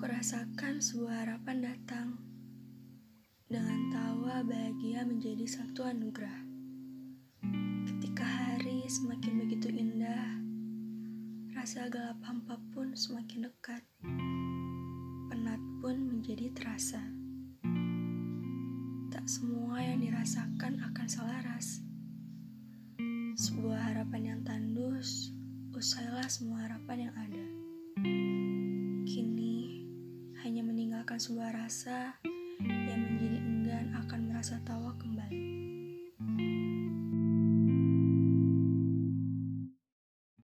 Rasakan sebuah harapan datang dengan tawa bahagia menjadi satu anugerah. Ketika hari semakin begitu indah, rasa gelap hampa pun semakin dekat. Penat pun menjadi terasa. Tak semua yang dirasakan akan selaras. Sebuah harapan yang tandus, usailah semua harapan yang ada. Meninggalkan sebuah rasa yang menjadi enggan akan merasa tawa kembali.